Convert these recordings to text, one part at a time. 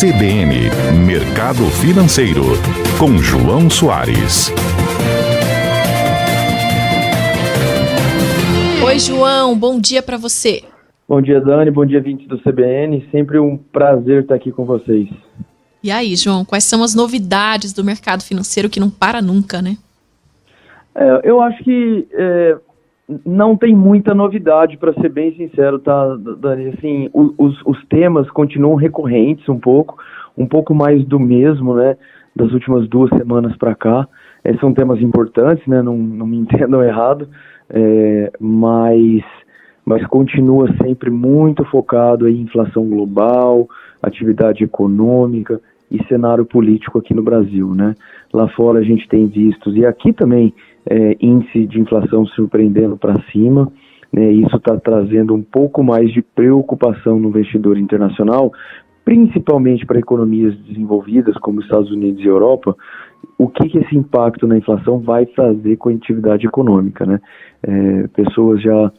CBN Mercado Financeiro, com João Soares. Oi, João, bom dia para você. Bom dia, Dani, bom dia, 20 do CBN. Sempre um prazer estar aqui com vocês. E aí, João, quais são as novidades do mercado financeiro que não para nunca, né? É, eu acho que é, não tem muita novidade, para ser bem sincero, tá, Dani? Assim, os, os temas continuam recorrentes um pouco, um pouco mais do mesmo, né? Das últimas duas semanas para cá. É, são temas importantes, né? Não, não me entendam errado, é, mas, mas continua sempre muito focado em inflação global, atividade econômica e cenário político aqui no Brasil, né? Lá fora a gente tem vistos, e aqui também é, índice de inflação surpreendendo para cima. Né, isso está trazendo um pouco mais de preocupação no investidor internacional, principalmente para economias desenvolvidas como Estados Unidos e Europa. O que, que esse impacto na inflação vai fazer com a atividade econômica? Né? É, pessoas já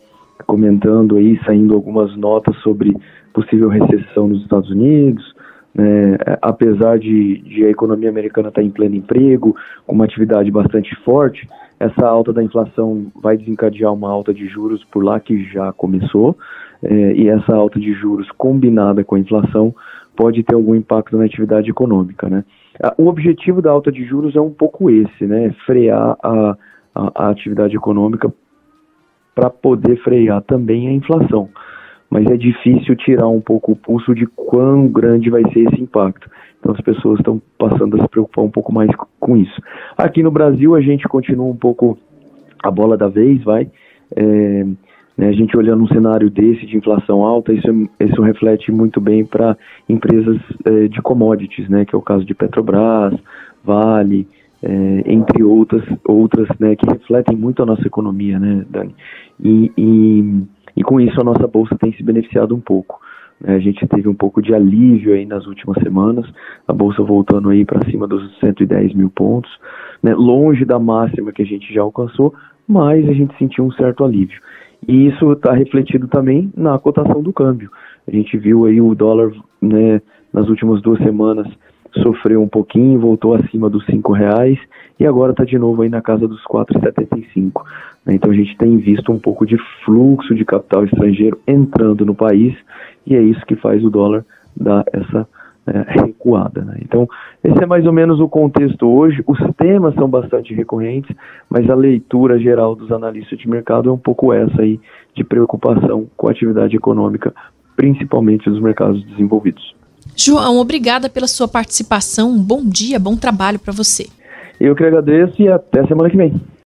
comentando aí, saindo algumas notas sobre possível recessão nos Estados Unidos, né, apesar de, de, a economia americana estar tá em pleno emprego, com uma atividade bastante forte, essa alta da inflação vai desencadear uma alta de juros por lá que já começou, é, e essa alta de juros combinada com a inflação pode ter algum impacto na atividade econômica. Né? O objetivo da alta de juros é um pouco esse, né? frear a, a, a atividade econômica para poder frear também a inflação mas é difícil tirar um pouco o pulso de quão grande vai ser esse impacto. Então as pessoas estão passando a se preocupar um pouco mais com isso. Aqui no Brasil a gente continua um pouco a bola da vez, vai. É, né, a gente olhando um cenário desse de inflação alta, isso, isso reflete muito bem para empresas é, de commodities, né, que é o caso de Petrobras, Vale, é, entre outras, outras né, que refletem muito a nossa economia, né, Dani? E, e com isso a nossa bolsa tem se beneficiado um pouco. Né? A gente teve um pouco de alívio aí nas últimas semanas, a bolsa voltando aí para cima dos 110 mil pontos, né? longe da máxima que a gente já alcançou, mas a gente sentiu um certo alívio. E isso está refletido também na cotação do câmbio. A gente viu aí o dólar né, nas últimas duas semanas sofreu um pouquinho, voltou acima dos cinco reais e agora está de novo aí na casa dos 4,75. Então a gente tem visto um pouco de fluxo de capital estrangeiro entrando no país e é isso que faz o dólar dar essa é, recuada. Né? Então esse é mais ou menos o contexto hoje. Os temas são bastante recorrentes, mas a leitura geral dos analistas de mercado é um pouco essa aí de preocupação com a atividade econômica, principalmente dos mercados desenvolvidos. João, obrigada pela sua participação. Um bom dia, bom trabalho para você. Eu que agradeço e até semana que vem.